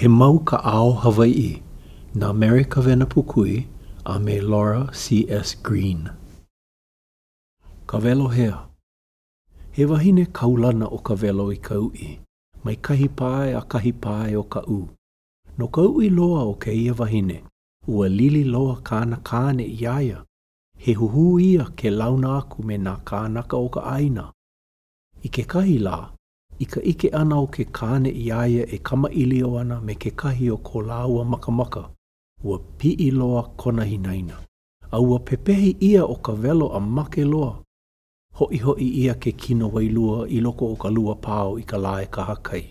He mau kaʻao Hawaiʻi na Mary Kawena Pukui a me Laura C.S. Green. Kawelohea. He wahine kaulana o Kawelo i ka uʻi, mai kahi pae a kahi pae o Kaʻū. No ka uʻi loa o kēia wahine, ua lili loa kāna kāne iā ia, he huhū ia ke launa aku me nā kānaka o ka ʻāina. I kekahi lā, I ka ʻike ʻana o ke kāne iā ia e kamaʻilio ana me kekahi o ko lāua makamaka, ua piʻi loa kona inaina, a ua pepehi ʻia ʻo Kawelo a make loa. Hoʻihoʻi ʻia ke kino wailua i loko o ka lua pao i ka lae kahakai.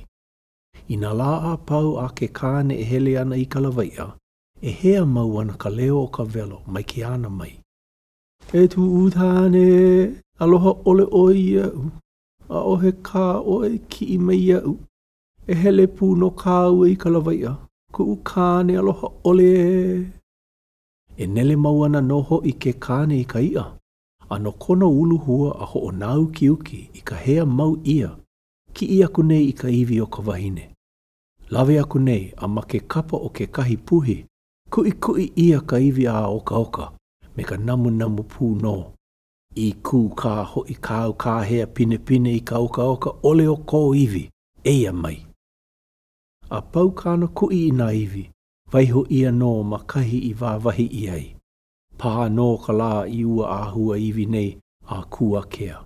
I nā lā a pau a ke kāne e hele ana i ka lawaiʻa, e hea mau ana ka leo o Kawelo mai ke ana mai. E tuʻu tāne, aloha ʻole ʻoe iaʻu. ʻAʻohe kā ʻoe e kiʻi mai iaʻu, E hele pū nō kāua i ka lawaiʻa, Kuʻu kāne aloha ʻole ē. E nele mau ana nō hoʻi ke kāne i ka iʻa, A no kona uluhua a hoʻonāukiuki i ka hea mau ʻia, Kiʻi aku nei i ka iwi o ka wahine. Lawe aku nei a ma ke kapa o kekahi puhi, Kuʻikuʻi ʻia ka iwi ā okaoka me ka namunamu pū nō. I kū kā hoʻi kāu kāhea pinepine i ka okaoka ʻole o kō iwi, eia mai. A pau kāna kuʻi i nā iwi, waiho ʻia nō ma kahi i wāwahi ʻia ai, pā nō ka lā i ua āhua iwi nei a kuakea.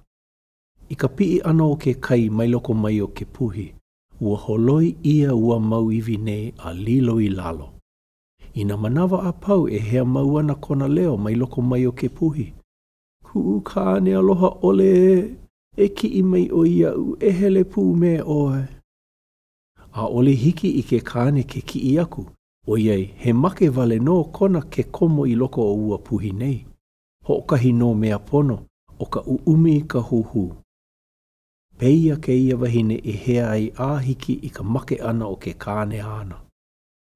I ka piʻi ʻana o ke kai mai loko mai o ke puhi, ua holoi ʻia ua mau iwi nei a lilo i lalo. I nā manawa a pau e hea mau ana kona leo mai loko mai o ke puhi. Kuʻu kāne aloha ʻole ē, e kiʻi mai ʻoe iaʻu e hele pū me ʻoe. ʻAʻole hiki i ke kāne ke kiʻi aku, ʻoiai he make wale nō kona ke komo i loko o ua puhi nei. Hoʻokahi nō mea pono, ʻo ka ʻuʻumi i ka huhū. Pēia kēia wahine e hea ai a hiki i ka make ʻana o ke kāne āna.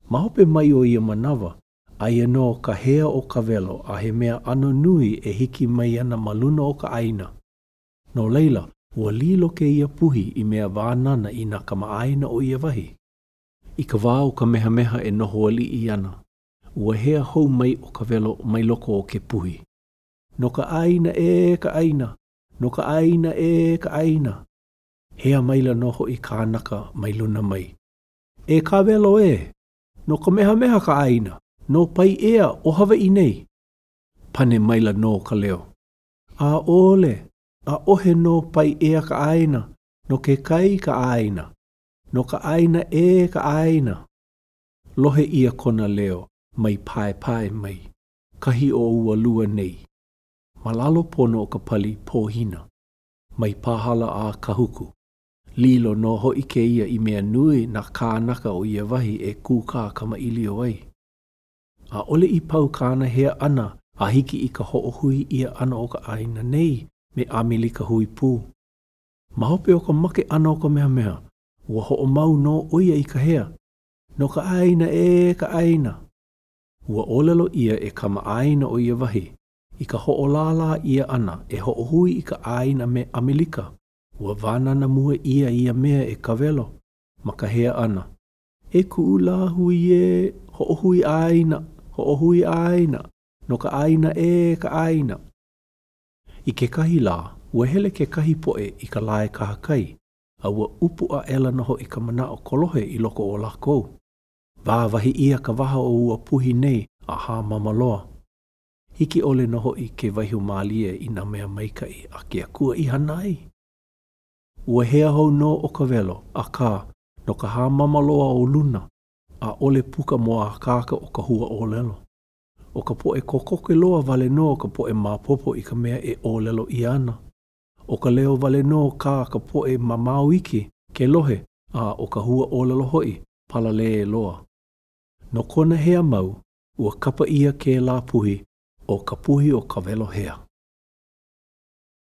Ma hope mai o ia manawa, aia nō ka hea o Kawelo a he mea ʻano nui e hiki mai ana ma luna o ka ʻāina. No laila, ua lilo kēia puhi i mea wānana i nā kamaʻāina o ia wahi. I ka wā o Kamehameha e noho aliʻi ana, ua hea hou mai ʻo Kawelo mai loko o ke puhi. No ka ʻāina ʻē ka ʻāina! No ka ʻāina ʻē ka ʻāina! Hea maila nō hoʻi kānaka mai luna mai. E Kawelo ē, no Kamehameha ka ʻāina, no Paiʻea ʻo Hawaiʻi nei! pane maila nō ka leo. ʻAʻole, ʻaʻohe nō Paiʻea ka ʻāina, no ke kai ka ʻāina, no ka ʻāina ʻē ka ʻāina! Lohe ʻia kona leo mai Paepae mai Kahiʻo-Ualua nei, ma lalo pono o ka pali pōhina, mai Pāhala a Kahuku. Lilo nō hoʻi kēia i mea nui na kānaka o ia wahi e kūkā kamaʻilio ai. ʻAʻole i pau kāna hea ʻana a hiki i ka hoʻohui ʻia ʻana o ka ʻāina nei me ʻAmelika Hui Pū. Ma hope o ka make ʻana o Kamehameha, ua hoʻomau nō ʻo ia i ka hea, No ka ʻāina ʻē ka ʻāina! Ua ʻōlelo ʻia e kamaʻāina o ia wahi, i ka hoʻolālā ʻia ʻana e hoʻohui i ka ʻāina me ʻAmelika, Ua wānana mua ʻia ia mea e Kawelo ma ka hea ʻana, E kuʻu lāhui ē, hoʻohui ʻāina, hoʻohui ʻāina, no ka ʻāina ʻē ka ʻāina. I kekahi lā, ua hele kekahi poʻe i ka lae kahakai, a ua ʻupu aʻela nō hoʻi ka manaʻo kolohe i loko o lākou. Wāwahi ʻia ka waha o ua puhi nei a hāmama loa. Hiki ʻole nō hoʻi ke waiho mālie i nā mea maikaʻi a ke Akua i hana ai. Ua hea hou nō ʻo Kawelo, akā, no ka hāmama loa o luna, ʻaʻole puka mōakāka o ka huaʻōlelo. ʻO ka poʻe kokoke loa wale nō ka poʻe maopopo i ka mea e ʻōlelo ʻia ana. ʻO ka leo wale nō kā ka poʻe mamao iki ke lohe a ʻo ka huaʻōlelo hoʻi, palalē loa. No kona hea mau, Ua kapa ʻia kēlā puhi ʻo ka puhi o Kawelohea.